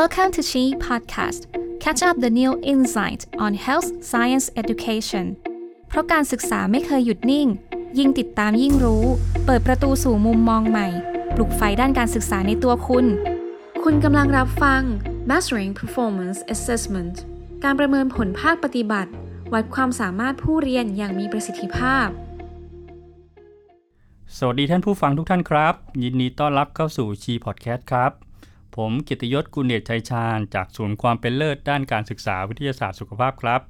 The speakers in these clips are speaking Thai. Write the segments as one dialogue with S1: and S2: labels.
S1: Welcome to Chi Podcast. Catch up the new insight on health science education. เพราะการศึกษาไม่เคยหยุดนิ่ง ยิ่งติดตามยิ่งรู้ เปิดประตูสู่มุมมองใหม่ ปลุกไฟด้านการศึกษาในตัวคุณ คุณกำลังรับฟัง Mastering Performance Assessment การประเมินผลภาคปฏิบัติ วัดความสามารถผู้เรียนอย่างมีประสิทธิภาพ
S2: สวัสดีท่านผู้ฟังทุกท่านครับ ยินดีต้อนรับเข้าสู่ชีพอดแคสต์ครับ ผมกียรติยศกุลเดชชัยชาญ จากศูนย์ความเป็นเลิศด้านการศึกษาวิทยาศาสตร์สุขภาพครับ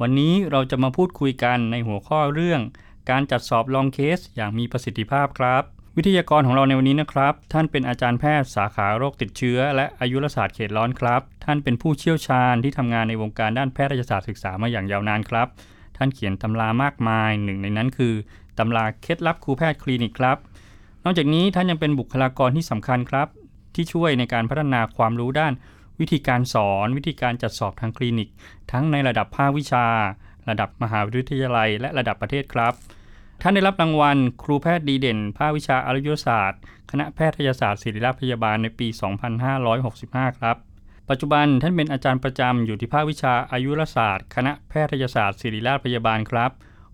S2: วันนี้เราจะมาพูดคุยกันในหัวข้อเรื่อง การจัดสอบลองเคสอย่างมีประสิทธิภาพครับ วิทยากรของเราในวันนี้นะครับ ท่านเป็นอาจารย์แพทย์สาขาโรคติดเชื้อ และอายุรศาสตร์เขตร้อนครับ ท่านเป็นผู้เชี่ยวชาญที่ทำงานในวงการด้านแพทยศาสตร์ศึกษามาอย่างยาวนานครับ ท่านเขียนตำรามากมายหนึ่งในนั้นคือตำราเคล็ดลับครูแพทย์คลินิกครับ นอกจากนี้ท่านยังเป็นบุคลากรที่สำคัญครับ ที่ช่วยในการพัฒนาความรู้ด้าน วิธีการสอน วิธีการจัดสอบทางคลินิก ทั้งในระดับภาควิชา ระดับมหาวิทยาลัย และระดับประเทศครับ ท่านได้รับรางวัล ครูแพทย์ดีเด่น ภาควิชาอายุรศาสตร์ คณะแพทยศาสตร์ศิริราชพยาบาลในปี 2565 ครับปัจจุบันท่านเป็นอาจารย์ประจำอยู่ที่ภาควิชาอายุรศาสตร์ คณะแพทยศาสตร์ศิริราชพยาบาลครับ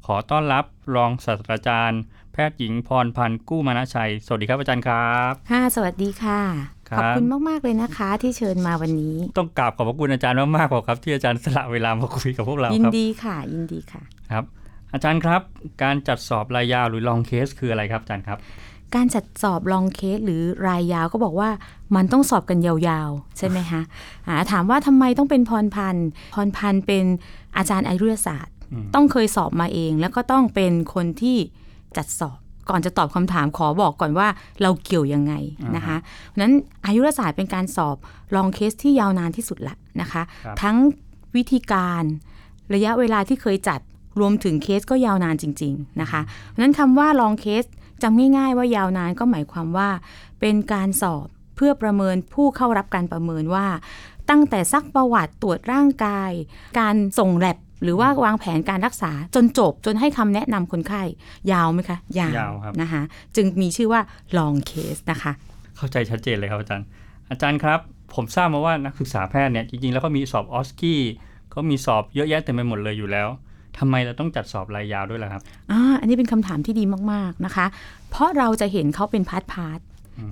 S2: ขอต้อนรับรองศาสตราจารย์ แพทย์หญิงพรพันธ์กู้มานะชัย สวัสดีครับอาจารย์ครับ
S3: ค่ะ สวัสดีค่ะ ขอบคุณมาก ๆ เลยนะคะ ที่เชิญมาวันนี้
S2: ต้องกราบขอบพระคุณอาจารย์มากๆครับ ที่อาจารย์สละเวลามาคุยกับพวกเรา
S3: ยิน
S2: ครับ
S3: ดีค่ะ ยินดีค่ะ
S2: ครับ อาจารย์ครับ การจัดสอบรายยาวหรือลองเคสคืออะไรครับอาจารย์ครับ
S3: การจัดสอบลองเคสหรือรายยาวก็บอกว่ามันต้องสอบกันยาวๆ ใช่ไหมคะอ่าถามว่าทำไมต้องเป็นพรพันธ์พรพันธ์เป็นอาจารย์อายุรศาสตร์
S2: อืม
S3: ต้องเคยสอบมาเอง แล้วก็ต้องเป็นคนที่จัดสอบ ก่อนจะตอบคำถามขอบอกก่อนว่าเราเกี่ยวยังไงนะคะเพราะฉะนั้นอายุรศาสตร์เป็นการสอบลองเคสที่ยาวนานที่สุดละนะคะ
S2: ครับ
S3: ทั้งวิธีการระยะเวลาที่เคยจัดรวมถึงเคสก็ยาวนานจริง ๆ นะคะ เพราะฉะนั้นคำว่าลองเคสจำง่ายๆว่ายาวนานก็หมายความว่า เป็นการสอบเพื่อประเมินผู้เข้ารับการประเมินว่า ตั้งแต่ซักประวัติตรวจร่างกาย การส่งแลบ หรือว่าวางแผนการรักษาจนจบจนให้คำแนะนำคนไข้ยาวไหมคะ ยาวยา
S2: วครับ
S3: นะคะจึงมีชื่อว่า long case นะคะ
S2: เข้าใจชัดเจนเลยครับอาจารย์ อาจารย์ครับ ผมทราบมาว่านักศึกษาแพทย์เนี่ยจริงๆ แล้วก็มีสอบออสกี้ก็มีสอบเยอะแยะเต็มไปหมดเลยอยู่แล้วทำไมเราต้องจัดสอบรายยาวด้วยล่ะครับ
S3: อ่าอันนี้เป็นคำถามที่ดีมากๆนะคะ เพราะเราจะเห็นเขาเป็น part part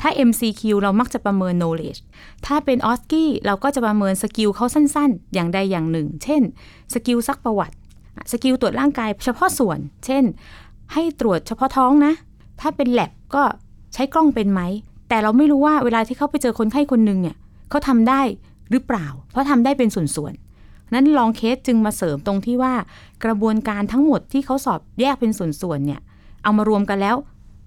S3: ถ้า MCQ เรามักจะประเมิน knowledge ถ้าเป็น o s c i เราก็จะประเมิน skill เขาสั้นๆ อย่างใดอย่างหนึ่ง เช่น skill ซักประวัติ skill ตรวจร่างกายเฉพาะส่วน เช่น ให้ตรวจเฉพาะท้องนะ ถ้าเป็น lab ก็ใช้กล้องเป็นไหม แต่เราไม่รู้ว่าเวลาที่เขาไปเจอคนไข้คนหนึ่งเนี่ยเขาทำได้หรือเปล่า เพราะทำได้เป็นส่วนๆนั้น long case จึงมาเสริมตรงที่ว่ากระบวนการทั้งหมดที่เขาสอบแยกเป็นส่วนๆเนี่ยเอามารวมกันแล้ว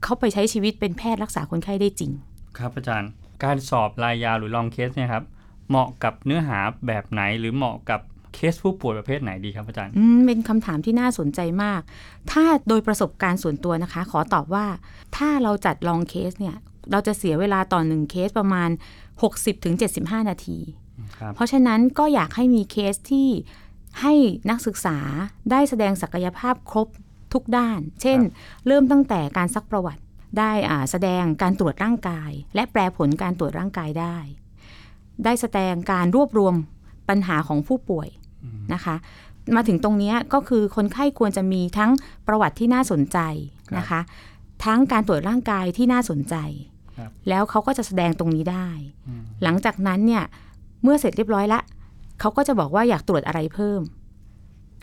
S3: เขาไปใช้ชีวิตเป็นแพทย์รักษาคนไข้ได้จริง
S2: ครับอาจารย์ การสอบรายยาวหรือลองเคสเนี่ยครับเหมาะกับเนื้อหาแบบไหนหรือเหมาะกับเคสผู้ป่วยประเภทไหนดีครับอาจารย์
S3: อืม เป็นคำถามที่น่าสนใจมาก ถ้าโดยประสบการณ์ส่วนตัวนะคะ ขอตอบว่า ถ้าเราจัดลองเคสเนี่ย เราจะเสียเวลาต่อหนึ่งเคสประมาณ 60-75 นาที
S2: ครับ
S3: เพราะฉะนั้นก็อยากให้มีเคสที่ให้นักศึกษาได้แสดงศักยภาพครบ ทุกด้าน เช่น เริ่มตั้งแต่การซักประวัติได้อ่าแสดงการตรวจร่างกาย และแปลผลการตรวจร่างกายได้ ได้แสดงการรวบรวมปัญหาของผู้ป่วยนะคะ มาถึงตรงเนี้ยก็คือคนไข้ควรจะมีทั้งประวัติที่น่าสนใจนะคะ ทั้งการตรวจร่างกายที่น่าสนใจ
S2: ครับ
S3: แล้วเขาก็จะแสดงตรงนี้ได้ หลังจากนั้นเนี่ยเมื่อเสร็จเรียบร้อยละเขาก็จะบอกว่าอยากตรวจอะไรเพิ่ม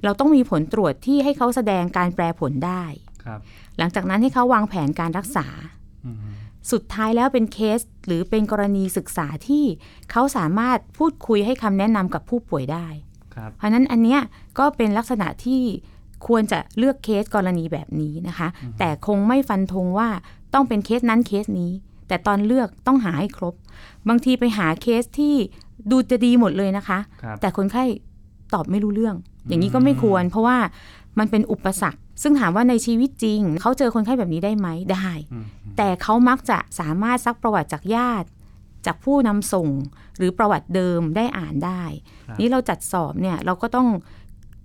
S3: เราต้องมีผลตรวจที่ให้เขาแสดงการแปลผลได้
S2: ครับ
S3: หลังจากนั้นให้เขาวางแผนการรักษา
S2: อืม
S3: สุดท้ายแล้วเป็นเคสหรือเป็นกรณีศึกษาที่เขาสามารถพูดคุยให้คำแนะนำกับผู้ป่วยได้
S2: ครับ
S3: เพราะฉะนั้นอันเนี้ยก็เป็นลักษณะที่ควรจะเลือกเคสกรณีแบบนี้นะคะ แต่คงไม่ฟันธงว่าต้องเป็นเคสนั้นเคสนี้ แต่ตอนเลือกต้องหาให้ครบ บางทีไปหาเคสที่ดูจะดีหมดเลยนะคะ
S2: ครับ
S3: แต่คนไข้ตอบไม่รู้เรื่อง อย่างนี้ก็ไม่ควร เพราะว่ามันเป็นอุปสรรค ซึ่งถามว่าในชีวิตจริง เขาเจอคนไข้แบบนี้ได้ไหมได้
S2: อืม
S3: แต่เขามักจะสามารถซักประวัติจากญาติ จากผู้นำส่งหรือประวัติเดิมได้อ่านได้
S2: ครับ
S3: นี้เราจัดสอบเนี่ยเราก็ต้อง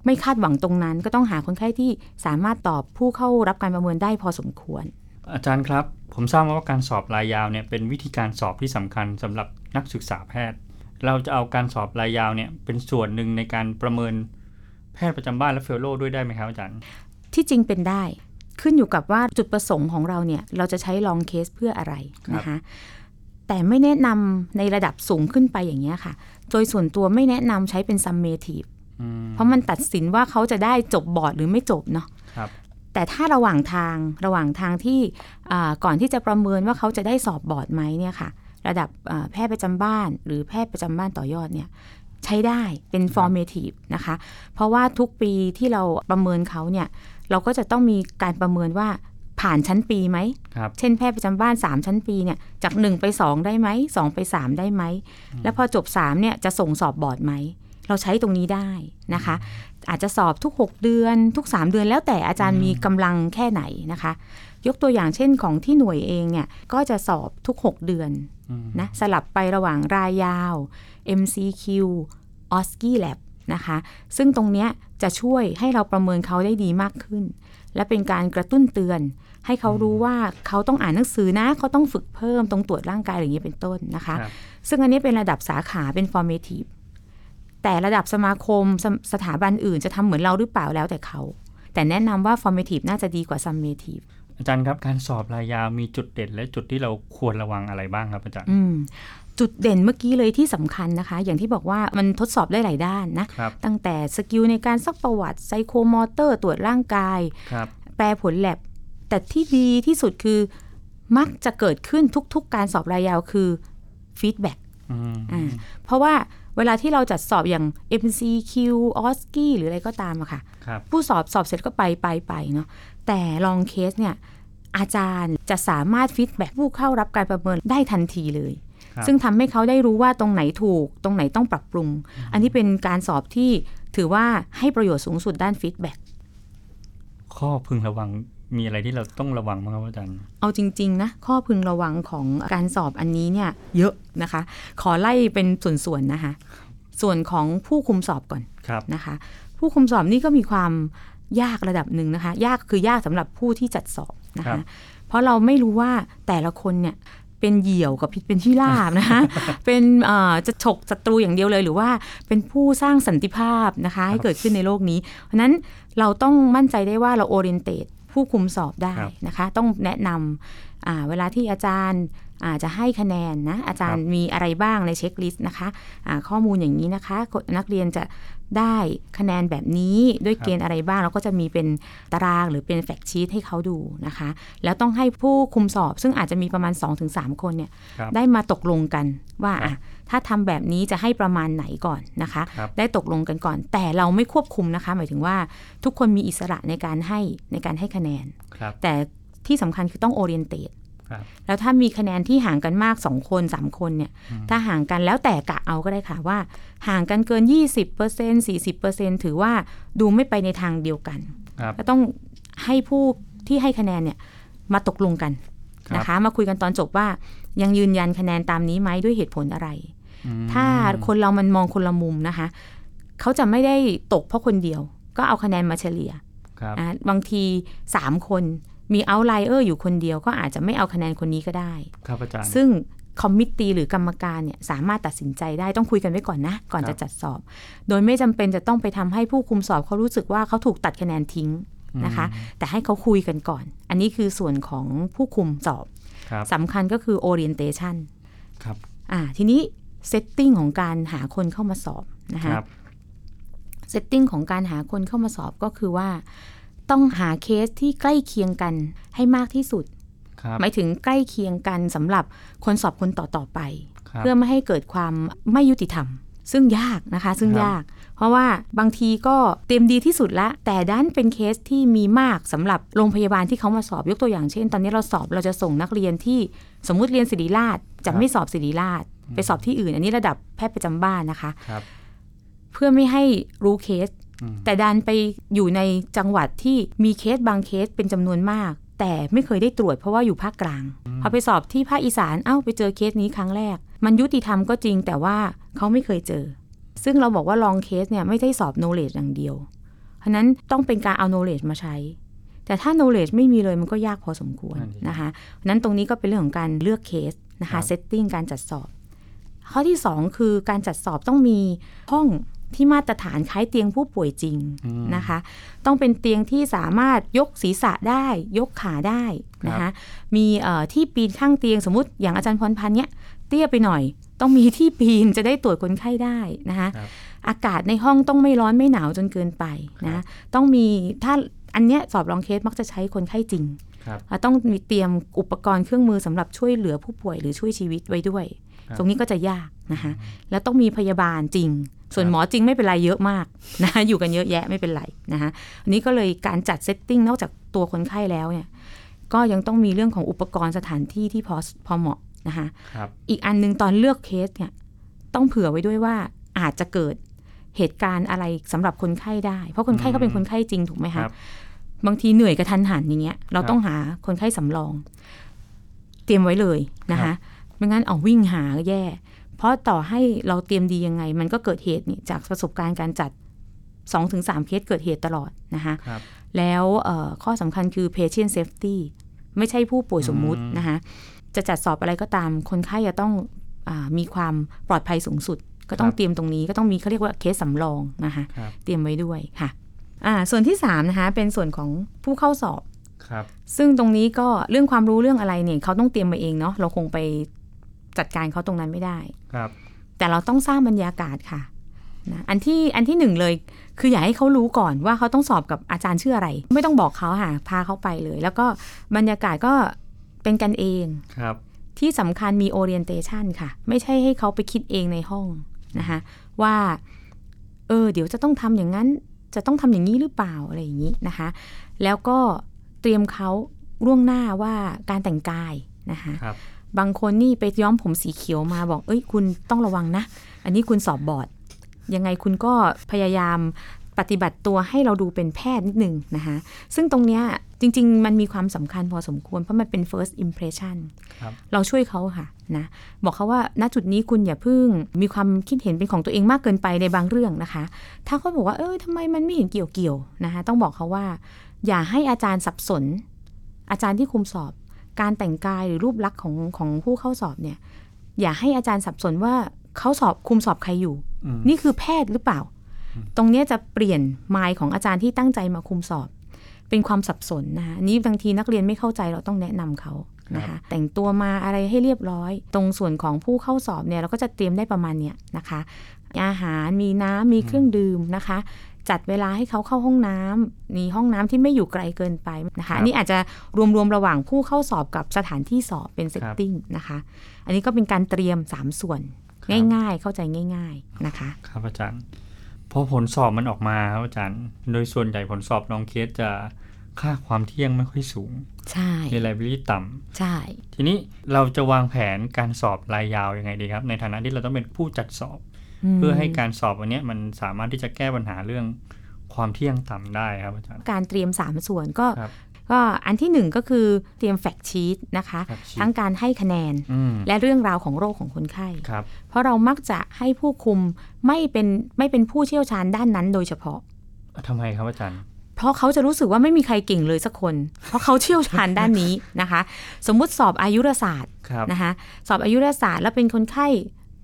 S3: ไม่คาดหวังตรงนั้น ก็ต้องหาคนไข้ที่สามารถตอบผู้เข้ารับการประเมินได้พอสมควร
S2: อาจารย์ครับ ผมทราบมาว่าการสอบรายยาวเนี่ยเป็นวิธีการสอบที่สำคัญสำหรับนักศึกษาแพทย์ เราจะเอาการสอบรายยาวเนี่ยเป็นส่วนหนึ่งในการประเมิน แพทย์ประจำบ้านและเฟลโลด้วยได้ไหมครับอาจารย์
S3: ที่จริงเป็นได้ ขึ้นอยู่กับว่าจุดประสงค์ของเราเนี่ย เราจะใช้ลองเคสเพื่ออะไรนะคะแต่ไม่แนะนำในระดับสูงขึ้นไปอย่างนี้ยค่ะ โดยส่วนตัวไม่แนะนำใช้เป็น summative
S2: อืม
S3: เพราะมันตัดสินว่าเขาจะได้จบบอร์ดหรือไม่จบเนาะ
S2: ครับ
S3: แต่ถ้าระหว่างทางระหว่างทางที่อ่าก่อนที่จะประเมินว่าเขาจะได้สอบบอร์ดไหมเนี่ยค่ะ ระดับอ่าแพทย์ประจำบ้าน หรือแพทย์ประจำบ้านต่อยอดเนี่ย ใช้ได้เป็น formative นะคะ เพราะว่าทุกปีที่เราประเมินเขาเนี่ยเราก็จะต้องมีการประเมินว่าผ่านชั้นปีไหม
S2: ครับ
S3: เช่นแพทย์ประจำบ้าน 3 ชั้นปีเนี่ยจาก 1 ไป 2 ได้ไหม 2 ไป 3 ได้ไหม แล้วพอจบ3เนี่ยจะส่งสอบบอร์ดไหม เราใช้ตรงนี้ได้นะคะ อาจจะสอบทุก 6 เดือนทุก 3 เดือนแล้วแต่อาจารย์มีกำลังแค่ไหนนะคะ ยกตัวอย่างเช่นของที่หน่วยเองเนี่ยก็จะสอบทุก 6 เดือน
S2: อืม
S3: นะสลับไประหว่างรายยาว MCQ o s k i Lab นะคะ ซึ่งตรงเนี้ยจะช่วยให้เราประเมินเขาได้ดีมากขึ้น และเป็นการกระตุ้นเตือน ให้เขารู้ว่าเขาต้องอ่านหนังสือนะ เขาต้องฝึกเพิ่มตรงตรวจร่างกายอะไรอย่างเนี้ยเป็นต้นนะคะ
S2: ครับ
S3: ซึ่งอันนี้เป็นระดับสาขาเป็น formative แต่ระดับสมาคมสสถาบันอื่นจะทำเหมือนเราหรือเปล่าแล้วแต่เขา แต่แนะนำว่า formative น่าจะดีกว่า summative
S2: อาจารย์ครับ การสอบรายยาวมีจุดเด่นและจุดที่เราควรระวังอะไรบ้างครับอาจารย์
S3: อืม จุดเด่นเมื่อกี้เลยที่สำคัญนะคะ อย่างที่บอกว่ามันทดสอบได้หลายด้านนะ
S2: ครับ
S3: ตั้งแต่ skill ในการซักประวัติ psychomotor ตรวจร่างกาย
S2: ครับ
S3: แปลผลแลบ แต่ที่ดีที่สุดคือมักจะเกิดขึ้นทุก ๆ การสอบรายยาวคือ feedback
S2: อืม
S3: อ่าเพราะว่าเวลาที่เราจัดสอบอย่าง MCQ o s k i หรืออะไรก็ตามอะค่ะ
S2: ครับ
S3: ผู้สอบสอบเสร็จก็ไปไปไปเนาะแต่ long case เนี่ยอาจารย์จะสามารถ feedback ผู้เข้ารับการประเมินได้ทันทีเลย
S2: ครับ
S3: ซึ่งทำให้เขาได้รู้ว่าตรงไหนถูก ตรงไหนต้องปรับปรุง อันนี้เป็นการสอบที่ถือว่าให้ประโยชน์สูงสุดด้านฟีดแบ็ก
S2: ข้อพึงระวังมีอะไรที่เราต้องระวังบ้างครับอาจารย์
S3: เอาจริง ๆ นะ ข้อพึงระวังของการสอบอันนี้เนี่ยเยอะนะคะ ขอไล่เป็นส่วนๆนะคะ ส่วนของผู้คุมสอบก่อน
S2: ครับ
S3: นะคะ ผู้คุมสอบนี่ก็มีความยากระดับหนึ่งนะคะ ยากคือยากสำหรับผู้ที่จัดสอบนะ
S2: ครั
S3: คะ
S2: บ
S3: เพราะเราไม่รู้ว่าแต่ละคนเนี่ย เป็นเหยี่ยวกับพิษเป็นที่ลาบนะคะเป็นเอ่อจะฉกศัตรูอย่างเดียวเลย หรือว่าเป็นผู้สร้างสันติภาพนะคะ ให้เกิดขึ้นในโลกนี้ เพราะฉะนั้นเราต้องมั่นใจได้ว่าเราโอเรียนเต e ผู้คุมสอบได้
S2: ครับ
S3: นะคะ ต้องแนะนำอ่าเวลาที่อาจารย์ อาจะให้คะแนนนะอาจารย์มีอะไรบ้างในเช็คลิสต์นะคะอ่าข้อมูลอย่างนี้นะคะ นักเรียนจะได้คะแนนแบบนี้ด้วยเกณฑ์อะไรบ้าง เราก็จะมีเป็นตารางหรือเป็นแฟกชีตให้เขาดูนะคะ แล้วต้องให้ผู้คุมสอบ ซึ่งอาจจะมีประมาณ 2-3 คนเนี่ย
S2: ครับ
S3: ได้มาตกลงกันว่า
S2: ครับ
S3: อะถ้าทำแบบนี้จะให้ประมาณไหนก่อนนะคะ
S2: ครับ
S3: ได้ตกลงกันก่อน แต่เราไม่ควบคุมนะคะ หมายถึงว่าทุกคนมีอิสระในการให้ในการให้คะแนน
S2: ครับ
S3: แต่ที่สำคัญคือต้องโอเรียนเต e
S2: ครับ
S3: แล้วถ้ามีคะแนนที่ห่างกันมาก2คน3คนเนี่ย ถ้าห่างกันแล้วแต่กะเอาก็ได้ค่ะว่า ห่างกันเกิน 20% 40%ถือว่าดูไม่ไปในทางเดียวกัน
S2: ครับ
S3: ก็ต้องให้ผู้ที่ให้คะแนนเนี่ยมาตกลงกัน
S2: ครับ
S3: นะคะ มาคุยกันตอนจบว่ายังยืนยันคะแนนตามนี้ไหมด้วยเหตุผลอะไร
S2: อืม
S3: ถ้าคนเรามันมองคนละมุมนะคะ เขาจะไม่ได้ตกเพราะคนเดียว ก็เอาคะแนนมาเฉลี่ย
S2: ครับ
S3: อะบางที3คน มี outlier อยู่คนเดียวก็อาจจะไม่เอาคะแนนคนนี้ก็ได้
S2: ครับอาจารย์
S3: ซึ่ง committee หรือกรรมการเนี่ยสามารถตัดสินใจได้ต้องคุยกันไว้ก่อนนะ ก่อน
S2: ครับ
S3: จะจัดสอบ โดยไม่จำเป็นจะต้องไปทำให้ผู้คุมสอบเขารู้สึกว่าเขาถูกตัดคะแนนทิ้งนะคะ แต่ให้เขาคุยกันก่อน อันนี้คือส่วนของผู้คุมสอบ
S2: ครับ
S3: สำคัญก็คือ orientation
S2: ครับ
S3: อ่าทีนี้ setting ของการหาคนเข้ามาสอบนะ
S2: คะ
S3: ค
S2: รับ
S3: setting ของการหาคนเข้ามาสอบก็คือว่า ต้องหาเคสที่ใกล้เคียงกันให้มากที่สุด
S2: ครับ
S3: หมายถึงใกล้เคียงกันสำหรับคนสอบคนต่อๆไป
S2: ครับ
S3: เพื่อไม่ให้เกิดความไม่ยุติธรรม ซึ่งยากนะคะ ซึ่ง
S2: ครับ
S3: ยาก เพราะว่าบางทีก็เต็มดีที่สุดละ แต่ด้านเป็นเคสที่มีมากสำหรับโรงพยาบาลที่เขามาสอบยกตัวอย่างเช่น ตอนนี้เราสอบเราจะส่งนักเรียนที่สมมุติเรียนศิริราชจะไม่สอบศิริราช ไปสอบที่อื่น อันนี้ระดับแพทย์ประจำบ้านนะคะ
S2: ครับ
S3: เพื่อไม่ให้รู้เคส
S2: อืม
S3: แต่ดันไปอยู่ในจังหวัดที่มีเคสบางเคสเป็นจำนวนมาก แต่ไม่เคยได้ตรวจเพราะว่าอยู่ภาคกลางพอไปสอบที่ภาคอีสานเอ้าไปเจอเคสนี้ครั้งแรก มันยุติธรรมก็จริงแต่ว่าเขาไม่เคยเจอ ซึ่งเราบอกว่าลองเคสเนี่ยไม่ได้สอบ knowledge อย่างเดียว เพราะฉะนั้นต้องเป็นการเอา knowledge มาใช้แต่ถ้า knowledge ไม่มีเลยมันก็ยากพอสมควร
S2: นั่นดิ
S3: นะคะเพราะฉะนั้นตรงนี้ก็เป็นเรื่องของการเลือกเคสนะ
S2: ครั
S3: คะ
S2: บ
S3: setting การจัดสอบ ข้อที่ 2 คือการจัดสอบต้องมีห้อง ที่มาตรฐานคล้ายเตียงผู้ป่วยจริง
S2: อืม
S3: นะคะ ต้องเป็นเตียงที่สามารถยกศีรษะได้ ยกขาได้นะคะมีเอ่อที่ปีนข้างเตียงสมมติอย่างอาจารย์พรพันธ์เนี้ยเตี้ยไปหน่อย ต้องมีที่ปีนจะได้ตรวจคนไข้ได้นะคะ
S2: ครับ
S3: อากาศในห้องต้องไม่ร้อนไม่หนาวจนเกินไปนะต้องมีถ้าอันเนี้ยสอบรองเคสมักจะใช้คนไข้จริง
S2: ครับ
S3: อะต้องมีเตรียมอุปกรณ์เครื่องมือสำหรับช่วยเหลือผู้ป่วยหรือช่วยชีวิตไว้ด้วย
S2: ครับ
S3: ตรงนี้ก็จะยากนะคะแล้วต้องมีพยาบาลจริง ส่วน
S2: ครับ
S3: หมอจริงไม่เป็นไรเยอะมากนะคะอยู่กันเยอะแยะไม่เป็นไรนะคะอันนี้ก็เลยการจัด setting นอกจากตัวคนไข้แล้วเนี่ยก็ยังต้องมีเรื่องของอุปกรณ์สถานที่ที่พอพอเหมาะนะคะ
S2: ครับ
S3: อีกอันหนึงตอนเลือกเคสเนี่ยต้องเผื่อไว้ด้วยว่าอาจจะเกิดเหตุการณ์อะไรสำหรับคนไข้ได้ เพราะคนไข้เขาเป็นคนไข้จริงถูกไหม
S2: คะ
S3: ครั
S2: บ
S3: บางทีเหนื่อยกระทันหันอย่างเงี้ยเรา
S2: ครับ
S3: ต้องหาคนไข้สำรอง เตรียมไว้เลยนะ
S2: คะ
S3: ครั
S2: บ
S3: ไม่งั้นเอาวิ่งหาแย่ เพราะต่อให้เราเตรียมดียังไง มันก็เกิดเหตุนี่จากประสบการณ์การจัด2อถึงสเคสเกิดเหตุตลอดนะคะ
S2: ครับ
S3: แล้วเอ่อข้อสำคัญคือ patient safety ไม่ใช่ผู้ป่วยสมมุติ
S2: อืม
S3: นะคะจะจัดสอบอะไรก็ตาม คนไข้จะต้องอามีความปลอดภัยสูงสุด ก็ต้องเตรียมตรงนี้ก็ต้องมีเขาเรียกว่าเคสสำรองนะคะ
S2: ครับ
S3: เตรียมไว้ด้วยค่ะอ่าส่วนที่3นะคะเป็นส่วนของผู้เข้าสอบ
S2: ครับ
S3: ซึ่งตรงนี้ก็เรื่องความรู้เรื่องอะไรเนี่ยเขาต้องเตรียมมาเองเนาะเราคงไป จัดการเขาตรงนั้นไม่ได้
S2: ครับ
S3: แต่เราต้องสร้างบรรยากาศค่ะนะอันที่อันที่หนึ่งเลยคืออยากให้เขารู้ก่อนว่าเขาต้องสอบกับอาจารย์ชื่ออะไร ไม่ต้องบอกเขาค่ะพาเขาไปเลย แล้วก็บรรยากาศก็เป็นกันเอง
S2: ครับ
S3: ที่สำคัญมี orientation ค่ะ ไม่ใช่ให้เขาไปคิดเองในห้องนะคะว่าเออเดี๋ยวจะต้องทำอย่างนั้นจะต้องทำอย่างนี้หรือเปล่าอะไรอย่างนี้นะคะ แล้วก็เตรียมเขาล่วงหน้าว่าการแต่งกายนะคะ
S2: ครั บ
S3: บางคนนี่ไปย้อมผมสีเขียวมาบอก เอ้ย คุณต้องระวังนะ อันนี้คุณสอบบอร์ดยังไงคุณก็พยายามปฏิบัติตัวให้เราดูเป็นแพทย์นิดนึงนะคะ ซึ่งตรงเนี้ยจริง ๆ มันมีความสำคัญพอสมควร เพราะมันเป็น first impression
S2: ครับ
S3: เราช่วยเขาค่ะนะ บอกเขาว่าณจุดนี้คุณอย่าเพิ่งมีความคิดเห็นเป็นของตัวเองมากเกินไปในบางเรื่องนะคะ ถ้าเขาบอกว่าเออทำไมมันไม่เห็นเกี่ยวเกี่ยวๆนะคะ ต้องบอกเขาว่า อย่าให้อาจารย์สับสน อาจารย์ที่คุมสอบ การแต่งกายหรือรูปลักษณ์ของของผู้เข้าสอบเนี่ย อย่าให้อาจารย์สับสนว่าเขาสอบคุมสอบใครอยู่
S2: อืม
S3: นี่คือแพทย์หรือเปล่า ตรงเนี้ยจะเปลี่ยนไมล์ของอาจารย์ที่ตั้งใจมาคุมสอบ เป็นความสับสนนะคะอันนี้บางทีนักเรียนไม่เข้าใจเราต้องแนะนำเขานะคะแต่งตัวมาอะไรให้เรียบร้อย ตรงส่วนของผู้เข้าสอบเนี่ยเราก็จะเตรียมได้ประมาณเนี้ยนะคะ อาหารมีน้ำมีเครื่องดื่มนะคะ จัดเวลาให้เขาเข้าห้องน้ำมีห้องน้ำที่ไม่อยู่ไกลเกินไปนะคะอันนี้อาจจะรวมๆระหว่างผู้เข้าสอบกับสถานที่สอบเป็น setting นะคะ อันนี้ก็เป็นการเตรียม 3 ส่วน
S2: ครับ
S3: ง่าย ๆ เข้าใจง่าย ๆนะคะ
S2: ครับอาจารย์พอผลสอบมันออกมาครับอาจารย์ โดยส่วนใหญ่ผลสอบ long case จะค่าความเที่ยงไม่ค่อยสูง
S3: ใช่
S2: reliability ต่ำ
S3: ใช่
S2: ทีนี้เราจะวางแผนการสอบรายยาวยังไงดีครับ ในฐานะที่เราต้องเป็นผู้จัดสอบ เพื่อให้การสอบวันเนี้ยมันสามารถที่จะแก้ปัญหาเรื่องความเที่ยงต่ำได้ครับอาจารย์
S3: การเตรียม 3 ส่วนก็
S2: ครับ
S3: ก็อันที่ 1 ก็คือเตรียมแฟกชีตนะคะ
S2: fact sheet
S3: ทั้งการให้คะแนน
S2: อืม
S3: และเรื่องราวของโรคของคนไข้
S2: ครับ
S3: เพราะเรามักจะให้ผู้คุมไม่เป็นไม่เป็นผู้เชี่ยวชาญด้านนั้นโดยเฉพาะ
S2: ทำไมครับอาจารย์
S3: เพราะเขาจะรู้สึกว่าไม่มีใครเก่งเลยสักคน เพราะเขาเชี่ยวชาญด้านนี้นะคะ สมมุติสอบอายุรศาสตร์
S2: ครับ
S3: นะคะสอบอายุรศาสตร์แล้วเป็นคนไข้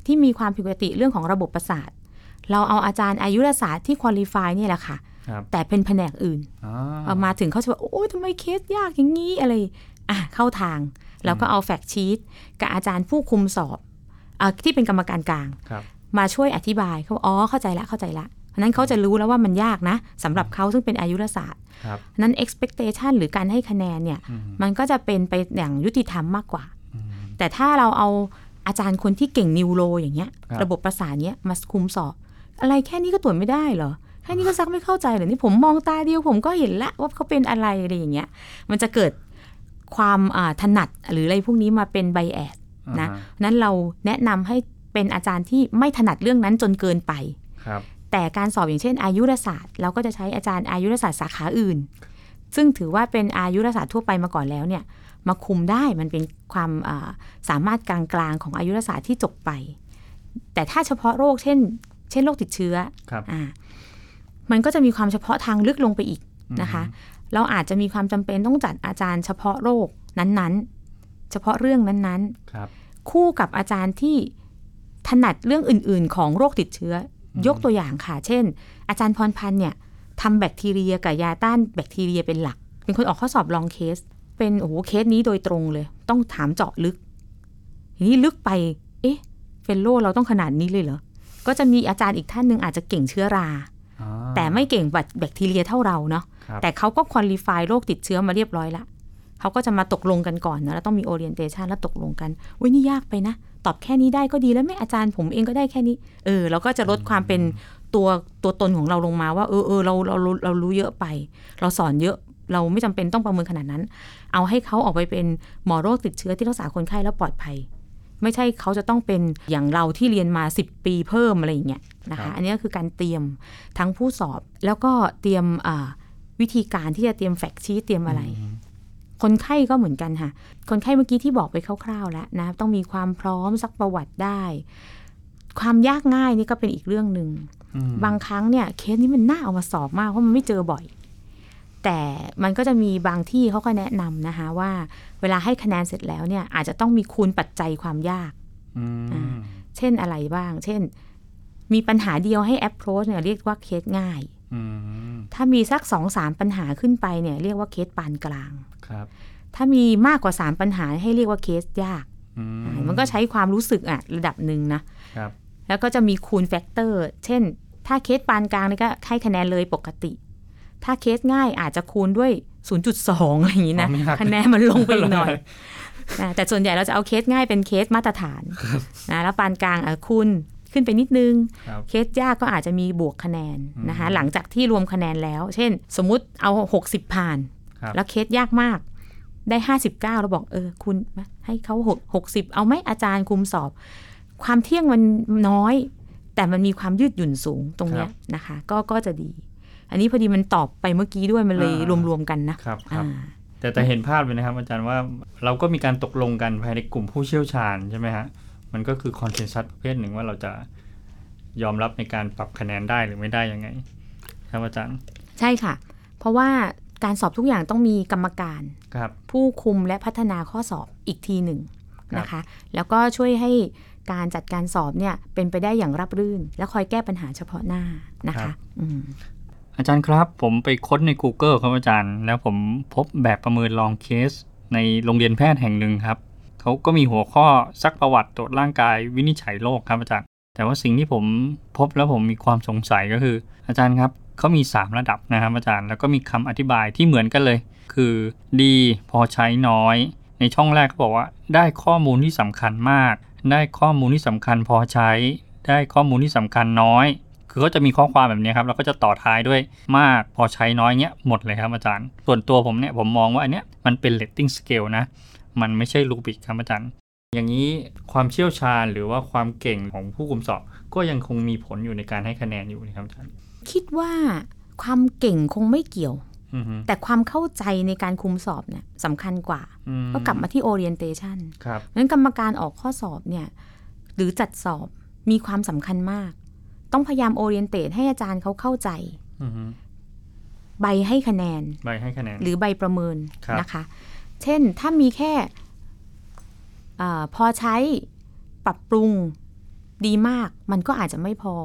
S3: ที่มีความผิดปกติเรื่องของระบบประสาท เราเอาอาจารย์อายุรศาสตร์ที่คุริฟายเนี่ยแหละค่ะ
S2: ครับ
S3: แต่เป็นแผนกอื่น
S2: อ๋อ
S3: เอามาถึงเขาจะบอกโอ้ยทำไมเคสยากอย่างนี้อะไรอะเข้าทาง แล้วก็เอาแฟกต์ชีตกับอาจารย์ผู้คุมสอบอะที่เป็นกรรมการกลาง
S2: ครับ
S3: มาช่วยอธิบายเขาบอกอ๋อเข้าใจละเข้าใจละเพราะฉะนั้นเขาจะรู้แล้วว่ามันยากนะสำหรับเขาซึ่งเป็นอายุรศาสตร์
S2: ครับ
S3: นั้น expectation หรือการให้คะแนนเนี่ย
S2: อืม
S3: มันก็จะเป็นไปอย่างยุติธรรมมากกว่า
S2: อืม
S3: แต่ถ้าเราเอา อาจารย์คนที่เก่งนิวโรอย่างเงี้ย
S2: ครับ
S3: ระบบประสาทเนี้ยมาคุมสอบ อะไรแค่นี้ก็ตรวจไม่ได้เหรอแค่นี้ก็ซักไม่เข้าใจเหรอนี่ผมมองตาเดียวผมก็เห็นละว่าเขาเป็นอะไรอะไรอย่างเงี้ย มันจะเกิดความอ่าถนัดหรืออะไรพวกนี้มาเป็นไบแอดนะ
S2: อ่าฮ
S3: นั้นเราแนะนำให้เป็นอาจารย์ที่ไม่ถนัดเรื่องนั้นจนเกินไป
S2: ครับ
S3: แต่การสอบอย่างเช่น อายุรศาสตร์ เราก็จะใช้อาจารย์อายุรศาสตร์สาขาอื่น ซึ่งถือว่าเป็นอายุรศาสตร์ทั่วไปมาก่อนแล้วเนี่ย มาคุมได้มันเป็นความอ่าสามารถกลางๆของอายุรศาสตร์ที่จบไป แต่ถ้าเฉพาะโรคเช่น เช่นโรคติดเชื้อ
S2: ครับ
S3: อ่ามันก็จะมีความเฉพาะทางลึกลงไปอีกนะคะ เราอาจจะมีความจำเป็นต้องจัดอาจารย์เฉพาะโรคนั้นๆ เฉพาะเรื่องนั้นๆ
S2: ครับ
S3: คู่กับอาจารย์ที่ถนัดเรื่องอื่น ๆ ของโรคติดเชื้อ ยกตัวอย่างค่ะ เช่น อาจารย์พรพันธ์เนี่ยทำแบคทีเรียกับยาต้านแบคทีเรียเป็นหลัก เป็นคนออกข้อสอบ long case เป็นโอ้โหเคสนี้โดยตรงเลย ต้องถามเจาะลึกทีนี้ลึกไป เอ๊ะ fellow เราต้องขนาดนี้เลยเหรอ ก็จะมีอาจารย์อีกท่านหนึ่งอาจจะเก่งเชื้อรา
S2: อ่า
S3: แต่ไม่เก่งแบคทีเรียเท่าเราเนาะ
S2: ครับ
S3: แต่เขาก็ qualify โรคติดเชื้อมาเรียบร้อยละเขาก็จะมาตกลงกันก่อนนะแล้วต้องมี orientation แล้วตกลงกันอุ้ยนี่ยากไปนะ ตอบแค่นี้ได้ก็ดีแล้วไม่อาจารย์ผมเองก็ได้แค่นี้ เออเราก็จะลดความเป็นตัวตัวตนของเราลงมาว่า เออเออเราเราเราเรารู้เยอะไป เราสอนเยอะเราไม่จำเป็นต้องประเมินขนาดนั้น เอาให้เขาออกไปเป็นหมอโรคติดเชื้อที่รักษาคนไข้แล้วปลอดภัย ไม่ใช่เขาจะต้องเป็นอย่างเราที่เรียนมา 10 ปีเพิ่มอะไรอย่างเงี้ยนะ
S2: ครั
S3: คะ
S2: บ
S3: อันนี้ก็คือการเตรียมทั้งผู้สอบแล้วก็เตรียมอ่าวิธีการที่จะเตรียมแฟกชีตเตรียมอะไร คนไข้ก็เหมือนกันค่ะ คนไข้เมื่อกี้ที่บอกไปคร่าวๆแล้วนะต้องมีความพร้อมซักประวัติได้ ความยากง่ายนี่ก็เป็นอีกเรื่องหนึ่ง
S2: อืม
S3: บางครั้งเนี่ยเคสนี้มันน่าเอามาสอบมากเพราะมันไม่เจอบ่อย แต่มันก็จะมีบางที่เขาก็แนะนำนะคะว่า เวลาให้คะแนนเสร็จแล้วเนี่ยอาจจะต้องมีคูณปัจจัยความยาก
S2: อืม
S3: อ่าเช่นอะไรบ้าง เช่น มีปัญหาเดียวให้ approach เนี่ยเรียกว่าเคสง่าย
S2: อืม
S3: ถ้ามีสักสองสามปัญหาขึ้นไปเนี่ยเรียกว่าเคสปานกลาง
S2: ครับ
S3: ถ้ามีมากกว่า 3 ปัญหาให้เรียกว่าเคสยาก
S2: อื
S3: อ่ามันก็ใช้ความรู้สึกอะระดับหนึ่งนะ
S2: ครับ
S3: แล้วก็จะมีคูณ factor เช่น ถ้าเคสปานกลางนี่ก็ให้คะแนนเลยปกติ ถ้าเคสง่ายอาจจะคูณด้วย 0.2 อะไรอย่างนี้นะ
S2: อ๋อไม่ยาก
S3: คะแนนมันลงไปอีกหน่อยนะแต่ส่วนใหญ่เราจะเอาเคสง่ายเป็นเคสมาตรฐานนะแล้วปานกลางอะคูณขึ้นไปนิดนึง
S2: ครับ
S3: เคสยากก็อาจจะมีบวกคะแนนนะคะ
S2: อืม
S3: หลังจากที่รวมคะแนนแล้ว เช่น สมมุติเอา 60 ผ่าน
S2: ครับ
S3: แล้วเคสยากมากได้ 59เราบอกเออคุณให้เขาหกสิบเอาไหมอาจารย์คุมสอบ ความเที่ยงมันน้อย แต่มันมีความยืดหยุ่นสูงตรงเนี้ยนะคะ ก็ก็จะดี อันนี้พอดีมันตอบไปเมื่อกี้ด้วยมันเลย
S2: อ่าร
S3: วมๆกันนะครับ
S2: ครับ
S3: อ่า
S2: แต่แต่เห็นภาพเลยนะครับอาจารย์ว่าเราก็มีการตกลงกันภายในกลุ่มผู้เชี่ยวชาญใช่ไหมฮะมันก็คือคอนเซนแซสประเภทหนึ่งว่าเราจะยอมรับในการปรับคะแนนได้หรือไม่ได้ยังไง ครับอาจารย์
S3: ใช่ค่ะ เพราะว่าการสอบทุกอย่างต้องมีกรรมการ
S2: ครับ
S3: ผู้คุมและพัฒนาข้อสอบอีกทีหนึ่ง
S2: ครับ
S3: นะคะ แล้วก็ช่วยให้การจัดการสอบเนี่ยเป็นไปได้อย่างราบรื่น และคอยแก้ปัญหาเฉพาะหน้านะคะ อา
S2: จารย์ครับ ผมไปค้นใน Google ครับอาจารย์ แล้วผมพบแบบประเมินลองเคส ในโรงเรียนแพทย์แห่งหนึ่งครับเขาก็มีหัวข้อซักประวัติตรวจร่างกายวินิจฉัยโรคครับอาจารย์ แต่ว่าสิ่งที่ผมพบแล้วผมมีความสงสัยก็คือ อาจารย์ครับเขามี 3 ระดับนะครับอาจารย์ แล้วก็มีคำอธิบายที่เหมือนกันเลย คือดีพอใช้น้อย ในช่องแรกเขาบอกว่า ได้ข้อมูลที่สำคัญมาก ได้ข้อมูลที่สำคัญพอใช้ ได้ข้อมูลที่สำคัญน้อย คือเขาจะมีข้อความแบบนี้ครับแล้วก็จะต่อท้ายด้วยมากพอใช้น้อยเงี้ยหมดเลยครับอาจารย์ ส่วนตัวผมเนี่ยผมมองว่าอันเนี้ยมันเป็น rating scale นะ มันไม่ใช่รูบิกครับอาจารย์ อย่างนี้ความเชี่ยวชาญหรือว่าความเก่งของผู้คุมสอบ ก็ยังคงมีผลอยู่ในการให้คะแนนอยู่นะครับอาจารย์
S3: คิดว่าความเก่งคงไม่เกี่ยว
S2: อือฮึ
S3: แต่ความเข้าใจในการคุมสอบเนี่ยสำคัญกว่า
S2: อืม
S3: ก็กลับมาที่ orientation
S2: ครับ
S3: เพราะฉะนั้นกรรมการออกข้อสอบเนี่ยหรือจัดสอบมีความสำคัญมาก ต้องพยายาม orientate ให้อาจารย์เขาเข้าใจ
S2: อือฮึ
S3: ใบให้คะแนน
S2: ใบให้คะแนน
S3: หรือใบประเมิน
S2: ครับ
S3: นะคะ เช่นถ้ามีแค่อาพอใช้ปรับปรุงดีมากมันก็อาจจะไม่พอ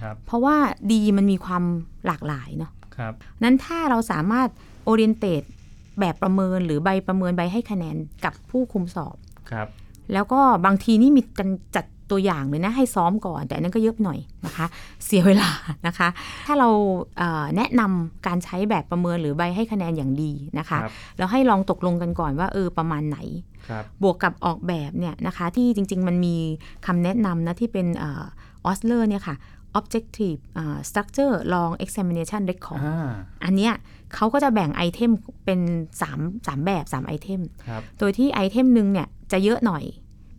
S2: ครับ
S3: เพราะว่าดีมันมีความหลากหลายเนาะ
S2: ครับ
S3: นั้นถ้าเราสามารถ orientate แบบประเมินหรือใบประเมินใบให้คะแนนกับผู้คุมสอบ
S2: ครับ
S3: แล้วก็บางทีนี่มีการจัด ตัวอย่างเลยนะให้ซ้อมก่อน แต่อันนั้นก็เยอะไปหน่อยนะคะ เสียเวลานะคะ ถ้าเราเอ่อแนะนำการใช้แบบประเมินหรือใบให้คะแนนอย่างดีนะคะ
S2: ครับ
S3: แล้วให้ลองตกลงกันก่อนว่าเออประมาณไหน
S2: ครับ
S3: บวกกับออกแบบเนี่ยนะคะที่จริง ๆ มันมีคำแนะนำนะที่เป็น OSLER เนี่ยค่ะ objective อ่า structured long examination record
S2: อ่า
S3: อันเนี้ยเขาก็จะแบ่ง item เป็น 3 3 แบบ 3 item
S2: ครับ
S3: โดยที่ item หนึ่งเนี่ยจะเยอะหน่อย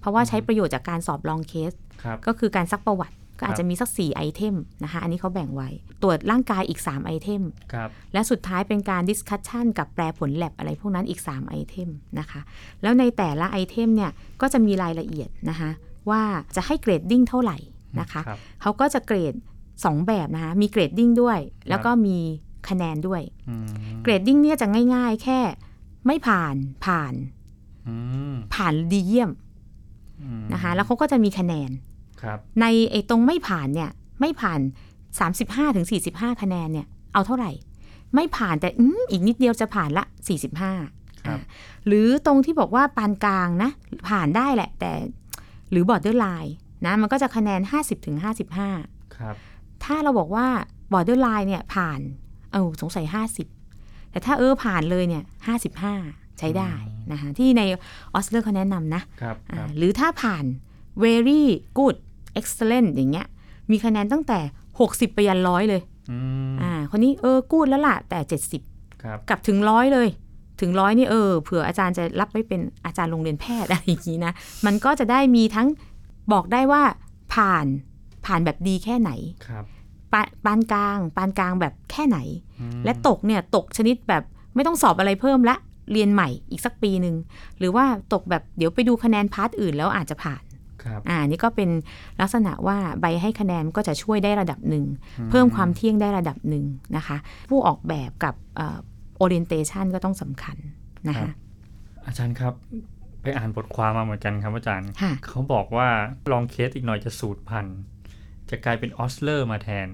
S3: เพราะว่าใช้ประโยชน์จากการสอบ long case ค
S2: รับ
S3: ก็คือการซักประวัติก็อาจ
S2: ครับ
S3: จะมีสัก 4 item นะคะ อันนี้เขาแบ่งไว้ ตรวจร่างกายอีก 3 item
S2: ครับ
S3: และสุดท้ายเป็นการ discussion กับแปลผลแลบอะไรพวกนั้นอีก 3 item นะคะ แล้วในแต่ละ item เนี่ย ก็จะมีรายละเอียดนะคะ ว่าจะให้ grading เท่าไหร่นะคะ
S2: ครับ
S3: เขาก็จะเกรด 2 แบบนะคะ มี grading ด้วย แล้วก็มีคะแนนด้วย
S2: อืม
S3: grading เนี่ยจะง่าย ๆ แค่ไม่ผ่านผ่าน
S2: อืม
S3: ผ่านดีเยี่ยม
S2: อืม
S3: นะคะแล้วเขาก็จะมีคะแนน
S2: ครับ
S3: ในไอ้ตรงไม่ผ่านเนี่ยไม่ผ่าน 35ถึง45 คะแนนเนี่ยเอาเท่าไหร่ ไม่ผ่านแต่อืมอีกนิดเดียวจะผ่านละ 45
S2: ครับ
S3: อะหรือตรงที่บอกว่าปานกลางนะผ่านได้แหละ แต่หรือ borderline นะมันก็จะคะแนน 50ถึง55
S2: ครับ
S3: ถ้าเราบอกว่า borderline เนี่ยผ่าน เออสงสัย 50 แต่ถ้าเออผ่านเลยเนี่ย 55 ใช้ได้นะคะที่ในออสเตรเขาแนะนำนะ
S2: ครับค
S3: อ่า
S2: รับ
S3: หรือถ้าผ่าน very good excellent อย่างเงี้ยมีคะแนนตั้งแต่ 60 ไปยันร้อยเลย
S2: อืม
S3: อ่าคนนี้เออ good แล้วล่ะ แต่ 70
S2: ครับ
S3: กลับถึงร้อยเลย ถึงร้อยนี่เออเผื่ออาจารย์จะรับไว้เป็นอาจารย์โรงเรียนแพทย์อะไรอย่างนี้นะ มันก็จะได้มีทั้งบอกได้ว่าผ่านผ่านแบบดีแค่ไหน
S2: ครับ
S3: ปาปานกลาง ปานกลางแบบแค่ไหน
S2: อืม
S3: และตกเนี่ยตกชนิดแบบไม่ต้องสอบอะไรเพิ่มละ เรียนใหม่อีกสักปีหนึ่งหรือว่าตกแบบเดี๋ยวไปดูคะแนนพาร์ทอื่นแล้วอาจจะผ่าน
S2: ครับ
S3: อ่านี่ก็เป็นลักษณะว่าใบให้คะแนนก็จะช่วยได้ระดับหนึ่ง เพิ่มความเที่ยงได้ระดับหนึ่งนะคะ ผู้ออกแบบกับเอ่อ orientation ก็ต้องสำคัญนะ
S2: ครั
S3: คะ
S2: บอาจารย์ครับไปอ่านบทความมาเหมือนกันครับอาจารย์
S3: ค่ะ
S2: เขาบอกว่าlong case อีกหน่อยจะสูญพันธุ์จะกลายเป็น OSLER มาแทน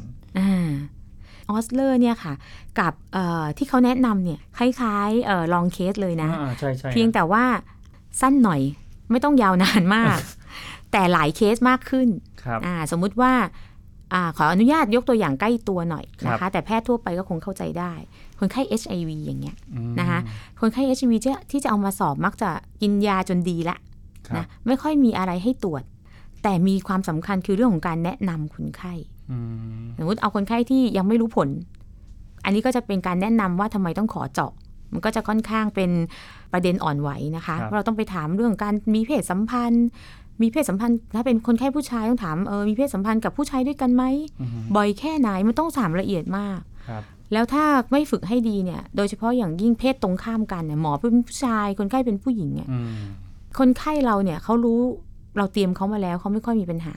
S3: อ่าออสเลอร์เนี่ยค่ะ กับเอ่อที่เขาแนะนำเนี่ยคล้ายๆเอ่อ long case เลยนะ
S2: อ่าใช่ใช่
S3: เพียงแต่ว่าสั้นหน่อยไม่ต้องยาวนานมาก แต่หลายเคสมากขึ้น
S2: ครับ
S3: อ่าสมมุติว่าอาขออนุญาตยกตัวอย่างใกล้ตัวหน่อยนะ
S2: คะ
S3: ครั
S2: บ
S3: แต่แพทย์ทั่วไปก็คงเข้าใจได้ คนไข้ HIV อย่างเงี้ย
S2: อืม
S3: นะคะ คนไข้ HIV ที่ที่จะเอามาสอบมักจะกินยาจนดีละ
S2: ครับ
S3: นะไม่ค่อยมีอะไรให้ตรวจ แต่มีความสำคัญคือเรื่องของการแนะนำคนไข้
S2: อืม
S3: สมมติเอาคนไข้ที่ยังไม่รู้ผล อันนี้ก็จะเป็นการแนะนำว่าทำไมต้องขอเจาะ มันก็จะค่อนข้างเป็นประเด็นอ่อนไหวนะคะเพราะเราต้องไปถามเรื่องการมีเพศสัมพันธ์ มีเพศสัมพันธ์ ถ้าเป็นคนไข้ผู้ชายต้องถามเออมีเพศสัมพันธ์กับผู้ชายด้วยกันไหม
S2: อืม
S3: บ่อยแค่ไหนมันต้องถามละเอียดมาก
S2: ครับ
S3: แล้วถ้าไม่ฝึกให้ดีเนี่ย โดยเฉพาะอย่างยิ่งเพศตรงข้ามกันเนี่ยหมอเป็นผู้ชาย คนไข้เป็นผู้หญิงเนี่ย
S2: อืม
S3: คนไข้เราเนี่ยเขารู้ เราเตรียมเขามาแล้วเขาไม่ค่อยมีปัญหา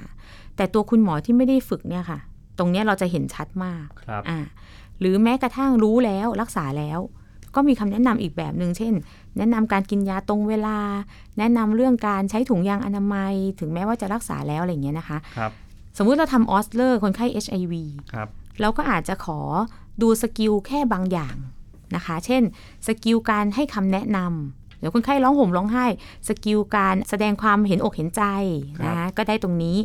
S3: แต่ตัวคุณหมอที่ไม่ได้ฝึกเนี่ยค่ะ ตรงเนี้ยเราจะเห็นชัดมาก
S2: ครับ
S3: อ่าหรือแม้กระทั่งรู้แล้วรักษาแล้ว ก็มีคำแนะนำอีกแบบหนึ่งเช่น แนะนำการกินยาตรงเวลา แนะนำเรื่องการใช้ถุงยางอนามัย ถึงแม้ว่าจะรักษาแล้วอะไรอย่างเงี้ยนะคะ
S2: ครับ
S3: สมมุติเราทำ OSLER คนไข้ HIV
S2: ครับ
S3: เราก็อาจจะขอดู skill แค่บางอย่างนะคะ เช่น skill การให้คำแนะนำเดี๋ยวคนไข้ร้องห่มร้องไห้ skill การแสดงความเห็นอกเห็นใจนะคะก็ได้ตรงนี้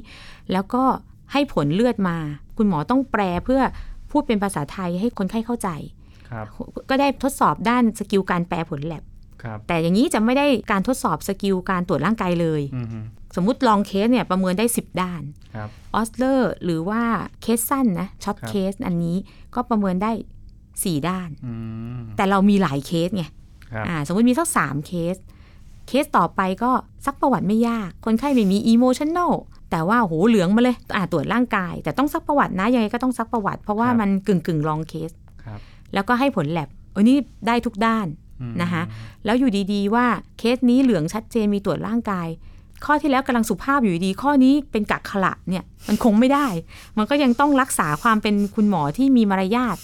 S3: แล้วก็ให้ผลเลือดมา คุณหมอต้องแปลเพื่อพูดเป็นภาษาไทยให้คนไข้เข้าใจ
S2: ครับ
S3: ก็ได้ทดสอบด้าน skill การแปลผลแลบ
S2: ครับ
S3: แต่อย่างนี้จะไม่ได้การทดสอบ skill การตรวจร่างกายเลย
S2: อืม
S3: สมมุติ long case เนี่ยประเมินได้ 10 ด้าน
S2: ครับ
S3: OSLER หรือว่าเคสสั้นนะ short
S2: ครับ
S3: เคสอันนี้ก็ประเมินได้ 4 ด้าน
S2: อืม
S3: แต่เรามีหลายเคสไง
S2: ครับ
S3: อ่า สมมติมีสักสาม case case ต่อไปก็ซักประวัติไม่ยาก คนไข้ไม่มี emotional แต่ว่าโหเหลืองมาเลยอ่าตรวจร่างกาย แต่ต้องซักประวัตินะยังไงก็ต้องซักประวัติ เพราะว่ามันกึ่งกึ่ง long case
S2: ครับ
S3: แล้วก็ให้ผลแลบเออนี่ได้ทุกด้าน
S2: อืม
S3: นะคะแล้วอยู่ดีๆว่าเคสนี้เหลืองชัดเจนมีตรวจร่างกาย ข้อที่แล้วกำลังสุภาพอยู่ดีๆข้อนี้เป็นกักขละเนี่ยมันคงไม่ได้ มันก็ยังต้องรักษาความเป็นคุณหมอที่มีมารยาท